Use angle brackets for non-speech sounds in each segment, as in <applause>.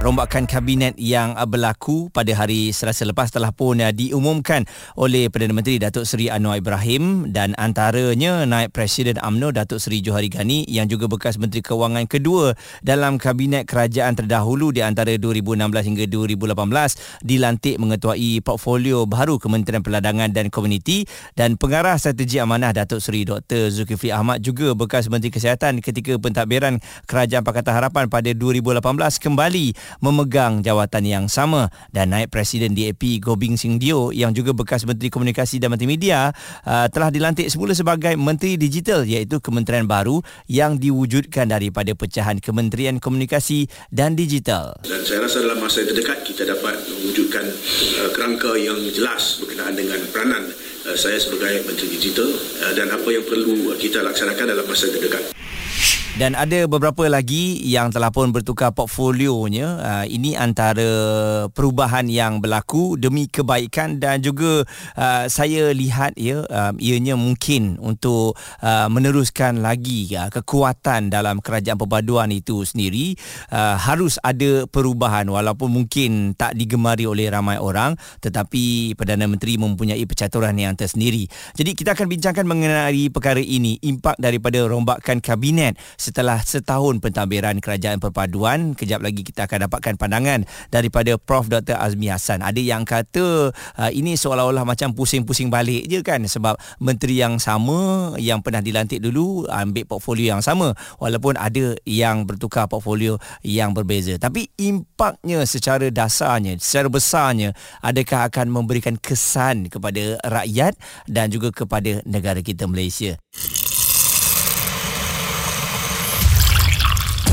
rombakan kabinet yang berlaku pada hari Selasa lepas telah pun uh, diumumkan oleh Perdana Menteri Datuk Seri Anwar Ibrahim dan antaranya naib Presiden AMNO Datuk Seri Johari Gani yang juga bekas Menteri Kewangan kedua dalam kabinet kerajaan terdahulu di antara 2016 hingga 2018 dilantik mengetuai portfolio baru Kementerian Perdagangan dan Komuniti dan pengarah strategi amanah Datuk Seri Dr. Zulkifli Ahmad juga bekas Menteri Kesihatan ketika pentadbiran Kerajaan Pakatan Harapan pada 2018 kembali memegang jawatan yang sama dan naib Presiden DAP Gobing Sing Dio yang juga bekas Menteri Komunikasi dan Multimedia uh, telah dilantik semula sebagai Menteri Digital iaitu kementerian baru yang diwujudkan daripada pecahan Kementerian Komunikasi dan Digital. Dan saya rasa dalam masa yang terdekat kita dapat mewujudkan uh, kerangka yang jelas berkenaan dengan peranan uh, saya sebagai Menteri Digital uh, dan apa yang perlu kita laksanakan dalam masa yang terdekat. Dan ada beberapa lagi yang telah pun bertukar portfolionya. Uh, ini antara perubahan yang berlaku demi kebaikan dan juga uh, saya lihat ya uh, ianya mungkin untuk uh, meneruskan lagi uh, kekuatan dalam kerajaan perpaduan itu sendiri. Uh, harus ada perubahan walaupun mungkin tak digemari oleh ramai orang tetapi Perdana Menteri mempunyai percaturan yang tersendiri. Jadi kita akan bincangkan mengenai perkara ini impak daripada rombakan kabinet setelah setahun pentadbiran kerajaan perpaduan kejap lagi kita akan dapatkan pandangan daripada Prof. Dr Azmi Hassan. Ada yang kata uh, ini seolah-olah macam pusing-pusing balik je kan sebab menteri yang sama yang pernah dilantik dulu ambil portfolio yang sama. Walaupun ada yang bertukar portfolio yang berbeza. Tapi impaknya secara dasarnya secara besarnya adakah akan memberikan kesan kepada rakyat dan juga kepada negara kita Malaysia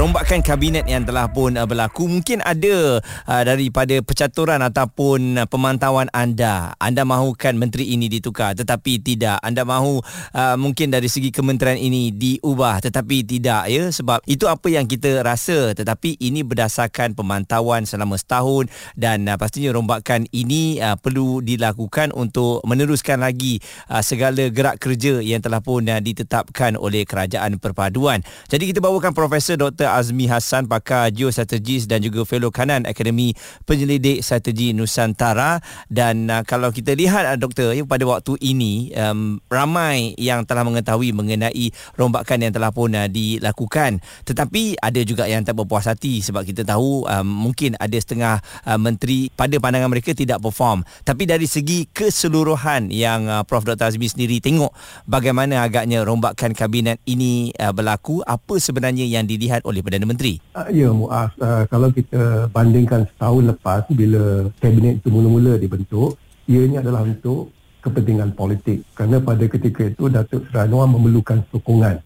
rombakan kabinet yang telah pun uh, berlaku. Mungkin ada uh, daripada percaturan ataupun pemantauan anda anda mahukan menteri ini ditukar tetapi tidak. Anda mahu uh, mungkin dari segi kementerian ini diubah tetapi tidak ya. Sebab itu apa yang kita rasa tetapi ini berdasarkan pemantauan selama setahun dan pastinya rombakan ini perlu dilakukan untuk meneruskan lagi segala gerak kerja yang telah pun ditetapkan oleh kerajaan perpaduan. Jadi kita bawakan profesor Dr Azmi Hassan pakar geostrategis dan juga fellow kanan Akademi Penyelidik Strategi Nusantara. Dan uh, kalau kita lihat uh, doktor ya, pada waktu ini um, ramai yang telah mengetahui mengenai rombakan yang telah pun uh, dilakukan. Tetapi ada juga yang tak berpuas hati sebab kita tahu um, mungkin ada setengah uh, menteri pada pandangan mereka tidak perform. Tapi dari segi keseluruhan yang uh, Prof. Dr Azmi sendiri tengok bagaimana agaknya rombakan kabinet ini uh, berlaku apa sebenarnya yang dilihat oleh oleh Perdana Menteri? Uh, ya Muaz, uh, kalau kita bandingkan setahun lepas bila kabinet itu mula-mula dibentuk, ianya adalah untuk kepentingan politik. Kerana pada ketika itu Datuk Seri Anwar memerlukan sokongan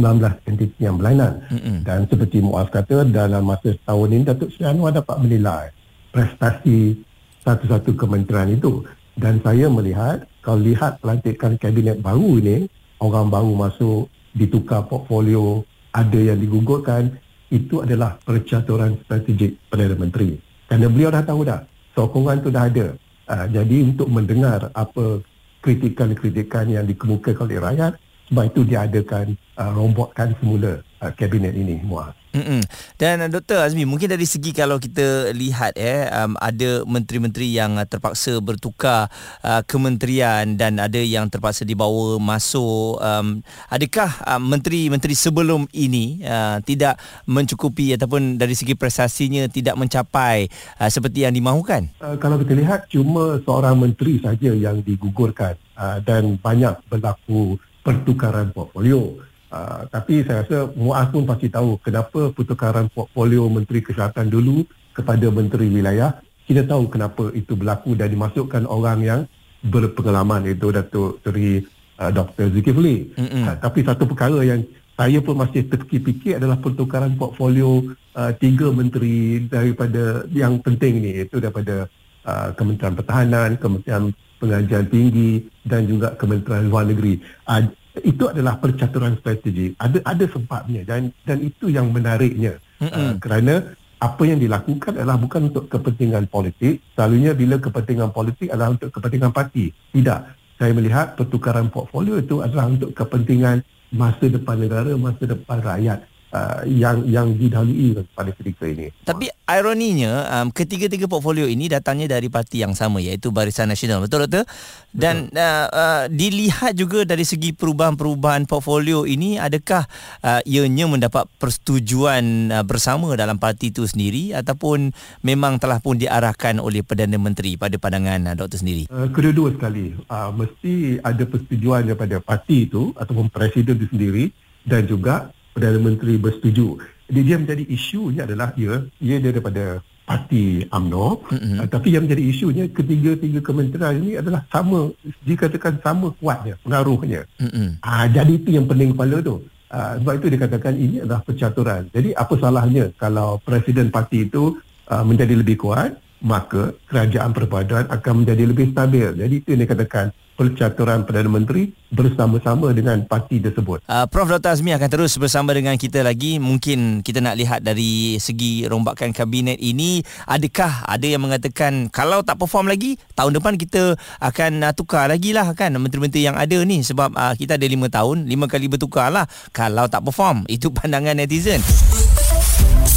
19 entiti yang berlainan. Mm-hmm. Dan seperti Muaz kata, dalam masa setahun ini Datuk Seri Anwar dapat menilai prestasi satu-satu kementerian itu. Dan saya melihat, kalau lihat pelantikan kabinet baru ini, orang baru masuk, ditukar portfolio ada yang digugurkan itu adalah percaturan strategik Perdana Menteri. Kerana beliau dah tahu dah, sokongan itu dah ada. Uh, jadi untuk mendengar apa kritikan-kritikan yang dikemukakan oleh rakyat, sebab itu diadakan uh, rombokkan semula uh, kabinet ini. Muaz. Mm-mm. Dan uh, Dr. Azmi, mungkin dari segi kalau kita lihat eh um, ada menteri-menteri yang uh, terpaksa bertukar uh, kementerian dan ada yang terpaksa dibawa masuk um, adakah uh, menteri-menteri sebelum ini uh, tidak mencukupi ataupun dari segi prestasinya tidak mencapai uh, seperti yang dimahukan? Uh, kalau kita lihat cuma seorang menteri saja yang digugurkan uh, dan banyak berlaku pertukaran portfolio Uh, tapi saya rasa Muaz pun pasti tahu kenapa pertukaran portfolio Menteri Kesihatan dulu kepada Menteri Wilayah. Kita tahu kenapa itu berlaku dan dimasukkan orang yang berpengalaman iaitu Datuk Seri uh, Dr. Zulkifli. Uh, tapi satu perkara yang saya pun masih terfikir-fikir adalah pertukaran portfolio uh, tiga menteri daripada yang penting ini iaitu daripada uh, Kementerian Pertahanan, Kementerian Pengajian Tinggi dan juga Kementerian Luar Negeri. Uh, itu adalah percaturan strategi. Ada ada sebabnya dan dan itu yang menariknya. Uh, kerana apa yang dilakukan adalah bukan untuk kepentingan politik. Selalunya bila kepentingan politik adalah untuk kepentingan parti. Tidak. Saya melihat pertukaran portfolio itu adalah untuk kepentingan masa depan negara masa depan rakyat uh, yang yang didahului pada ketika ini. Tapi ironinya um, ketiga-tiga portfolio ini datangnya dari parti yang sama iaitu Barisan Nasional. Betul doktor? Dan uh, uh, dilihat juga dari segi perubahan-perubahan portfolio ini adakah uh, ianya mendapat persetujuan uh, bersama dalam parti itu sendiri ataupun memang telah pun diarahkan oleh Perdana Menteri pada pandangan uh, doktor sendiri? Uh, kedua-dua sekali. Uh, mesti ada persetujuan daripada parti itu ataupun presiden itu sendiri dan juga Perdana Menteri bersetuju. Jadi dia menjadi isunya adalah ia, ia daripada parti AMNO mm-hmm. uh, tapi yang menjadi isunya ketiga-tiga kementerian ini adalah sama dikatakan sama kuatnya pengaruhnya. Mm-hmm. Uh, jadi itu yang pening kepala tu. Uh, sebab itu dikatakan ini adalah percaturan. Jadi apa salahnya kalau presiden parti itu uh, menjadi lebih kuat maka kerajaan perpaduan akan menjadi lebih stabil. Jadi itu yang dikatakan percaturan Perdana Menteri bersama-sama dengan parti tersebut. Uh, Prof. Dr. Azmi akan terus bersama dengan kita lagi. Mungkin kita nak lihat dari segi rombakan kabinet ini, adakah ada yang mengatakan kalau tak perform lagi, tahun depan kita akan uh, tukar lagi lah kan menteri-menteri yang ada ni sebab uh, kita ada lima tahun, lima kali bertukar lah kalau tak perform. Itu <laughs> pandangan netizen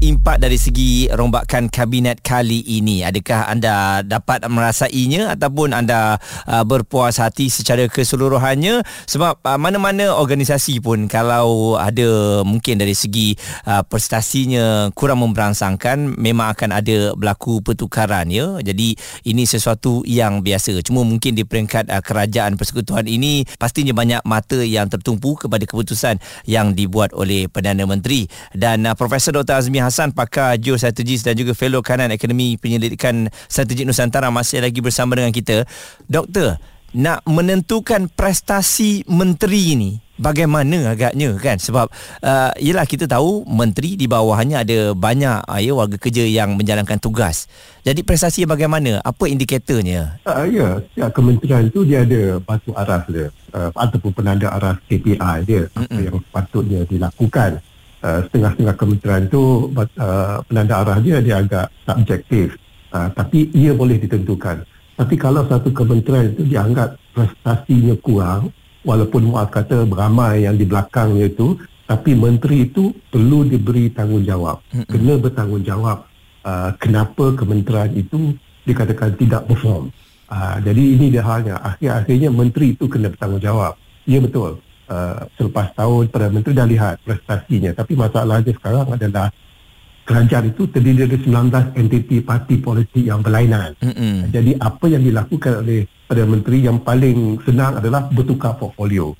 impak dari segi rombakan kabinet kali ini? Adakah anda dapat merasainya ataupun anda uh, berpuas hati secara keseluruhannya? Sebab uh, mana-mana organisasi pun kalau ada mungkin dari segi uh, prestasinya kurang memberangsangkan, memang akan ada berlaku pertukaran ya. Jadi ini sesuatu yang biasa. Cuma mungkin di peringkat uh, kerajaan persekutuan ini pastinya banyak mata yang tertumpu kepada keputusan yang dibuat oleh Perdana Menteri dan uh, Profesor Dr. Azmi Hassan pakar geostrategis dan juga fellow kanan Akademi Penyelidikan Strategik Nusantara masih lagi bersama dengan kita. Doktor, nak menentukan prestasi menteri ini bagaimana agaknya kan sebab uh, kita tahu menteri di bawahnya ada banyak uh, ya warga kerja yang menjalankan tugas. Jadi prestasi bagaimana? Apa indikatornya? Uh, ya, ya kementerian itu dia ada batu aras dia uh, ataupun penanda aras KPI dia Mm-mm. apa yang patutnya dilakukan uh, setengah-setengah kementerian itu uh, penanda arah dia dia agak subjektif uh, tapi ia boleh ditentukan. Tapi kalau satu kementerian itu dianggap prestasinya kurang walaupun Muaz kata beramai yang di belakangnya itu tapi menteri itu perlu diberi tanggungjawab. Kena bertanggungjawab uh, kenapa kementerian itu dikatakan tidak perform. Uh, jadi ini dia halnya. Akhir-akhirnya menteri itu kena bertanggungjawab. Ya betul Uh, selepas tahun Perdana Menteri dah lihat prestasinya. Tapi masalahnya sekarang adalah kerajaan itu terdiri dari 19 entiti parti politik yang berlainan. Mm-hmm. jadi apa yang dilakukan oleh Perdana Menteri yang paling senang adalah bertukar portfolio.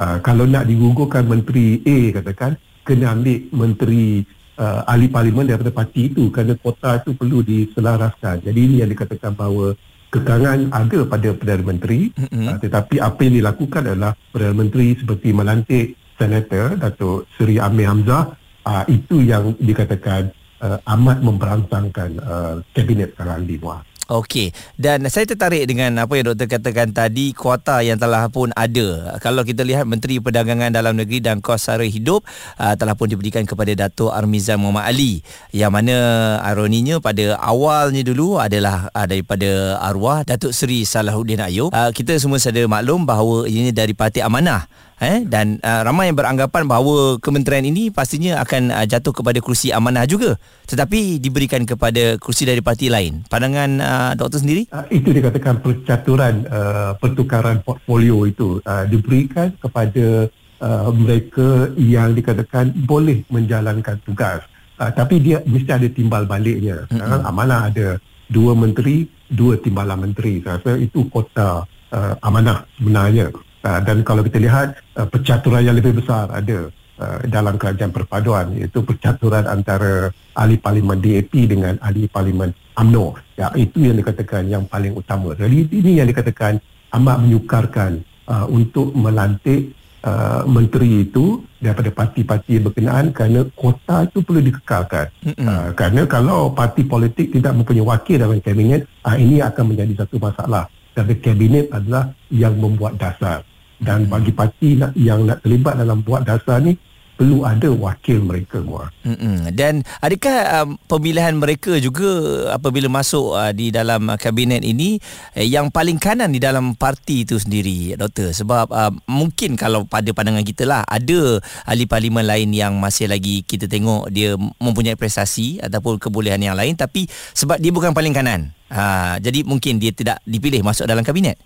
Uh, kalau nak digugurkan Menteri A katakan kena ambil Menteri uh, ahli parlimen daripada parti itu kerana kota itu perlu diselaraskan. Jadi ini yang dikatakan bahawa kekangan ada pada Perdana Menteri mm-hmm. uh, tetapi apa yang dilakukan adalah Perdana Menteri seperti melantik Senator Datuk Seri Amir Hamzah uh, itu yang dikatakan uh, amat memberangsangkan uh, kabinet sekarang di bawah. Okey. Dan saya tertarik dengan apa yang doktor katakan tadi kuota yang telah pun ada. Kalau kita lihat Menteri Perdagangan Dalam Negeri dan Kos Sara Hidup uh, telah pun diberikan kepada Datuk Armizan Muhammad Ali. Yang mana ironinya pada awalnya dulu adalah uh, daripada arwah Datuk Seri Salahuddin Ayub. Uh, kita semua sedar maklum bahawa ini dari Parti Amanah eh? Dan uh, ramai yang beranggapan bahawa kementerian ini pastinya akan uh, jatuh kepada kursi amanah juga. Tetapi diberikan kepada kursi dari parti lain. Pandangan uh, doktor sendiri? Uh, itu dikatakan percaturan uh, pertukaran portfolio itu uh, diberikan kepada uh, mereka yang dikatakan boleh menjalankan tugas. Uh, tapi dia mesti ada timbal baliknya. Sekarang mm-hmm. amanah ada dua menteri dua timbalan menteri. Saya rasa itu kota uh, amanah sebenarnya Uh, dan kalau kita lihat uh, percaturan yang lebih besar ada uh, dalam kerajaan perpaduan iaitu percaturan antara ahli parlimen DAP dengan ahli parlimen AMNO ya itu yang dikatakan yang paling utama jadi ini yang dikatakan amat menyukarkan uh, untuk melantik uh, menteri itu daripada parti-parti berkenaan kerana kuota itu perlu dikekalkan. Uh, kerana kalau parti politik tidak mempunyai wakil dalam kabinet, uh, ini akan menjadi satu masalah. Kerana kabinet adalah yang membuat dasar. Dan bagi parti nak, yang nak terlibat dalam buat dasar ni, perlu ada wakil mereka. Mm-mm. Dan adakah um, pemilihan mereka juga apabila masuk uh, di dalam uh, kabinet ini eh, yang paling kanan di dalam parti itu sendiri doktor sebab uh, mungkin kalau pada pandangan kita lah ada ahli parlimen lain yang masih lagi kita tengok dia mempunyai prestasi ataupun kebolehan yang lain tapi sebab dia bukan paling kanan uh, jadi mungkin dia tidak dipilih masuk dalam kabinet.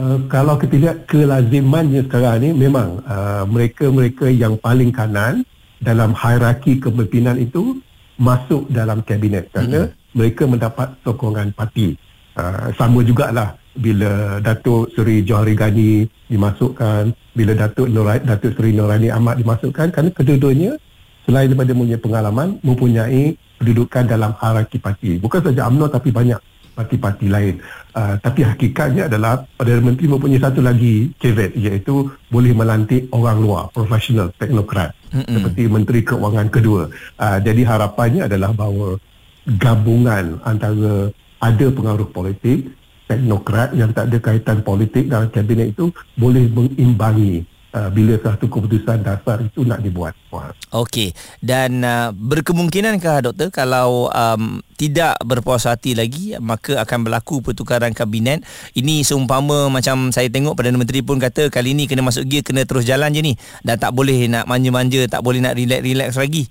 Uh, kalau kita lihat kelazimannya sekarang ni memang uh, mereka-mereka yang paling kanan dalam hierarki kepimpinan itu masuk dalam kabinet kerana mm-hmm. mereka mendapat sokongan parti. Uh, sama jugalah bila Datuk Seri Johari Gani dimasukkan, bila Datuk Nurai, Datuk Seri Nurani Ahmad dimasukkan kerana kedua-duanya selain daripada mempunyai pengalaman mempunyai kedudukan dalam hierarki parti. Bukan saja UMNO tapi banyak parti-parti lain. Uh, tapi hakikatnya adalah Perdana Menteri mempunyai satu lagi caveat iaitu boleh melantik orang luar, profesional, teknokrat Mm-mm. seperti Menteri Keuangan kedua. Uh, jadi harapannya adalah bahawa gabungan antara ada pengaruh politik, teknokrat yang tak ada kaitan politik dalam kabinet itu boleh mengimbangi Uh, bila satu keputusan dasar itu nak dibuat. Okey. Dan uh, berkemungkinankah doktor kalau um, tidak berpuas hati lagi maka akan berlaku pertukaran kabinet. Ini seumpama macam saya tengok Perdana Menteri pun kata kali ini kena masuk gear kena terus jalan je ni dan tak boleh nak manja-manja, tak boleh nak relax-relax lagi.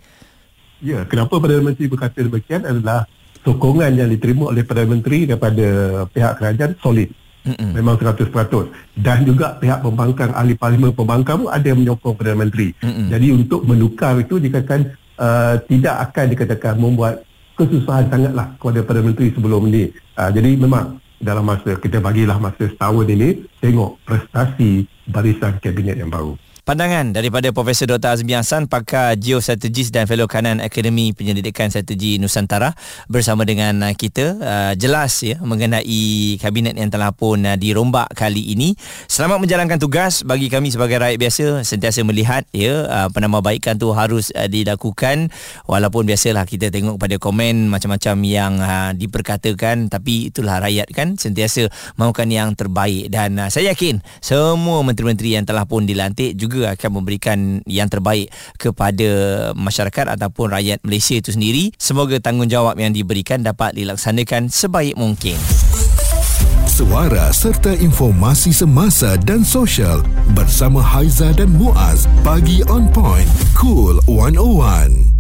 Ya, kenapa Perdana Menteri berkata demikian adalah sokongan yang diterima oleh Perdana Menteri daripada pihak kerajaan solid. Mm-mm. Memang 100% Dan juga pihak pembangkang Ahli Parlimen pembangkang pun Ada yang menyokong Perdana Menteri Mm-mm. Jadi untuk menukar itu Dikatakan uh, Tidak akan dikatakan Membuat kesusahan sangatlah Kepada Perdana Menteri sebelum ini uh, Jadi memang Dalam masa Kita bagilah masa setahun ini Tengok prestasi Barisan Kabinet yang baru Pandangan daripada Profesor Dr. Azmi Hassan, pakar geostrategis dan fellow kanan Akademi Penyelidikan Strategi Nusantara bersama dengan uh, kita uh, jelas ya mengenai kabinet yang telah pun uh, dirombak kali ini. Selamat menjalankan tugas bagi kami sebagai rakyat biasa sentiasa melihat ya penambahbaikan tu harus dilakukan walaupun biasalah kita tengok pada komen macam-macam yang diperkatakan tapi itulah rakyat kan sentiasa mahukan yang terbaik dan saya yakin semua menteri-menteri yang telah pun dilantik juga juga akan memberikan yang terbaik kepada masyarakat ataupun rakyat Malaysia itu sendiri. Semoga tanggungjawab yang diberikan dapat dilaksanakan sebaik mungkin. Suara serta informasi semasa dan sosial bersama Haiza dan Muaz. Pagi on point. Cool 101.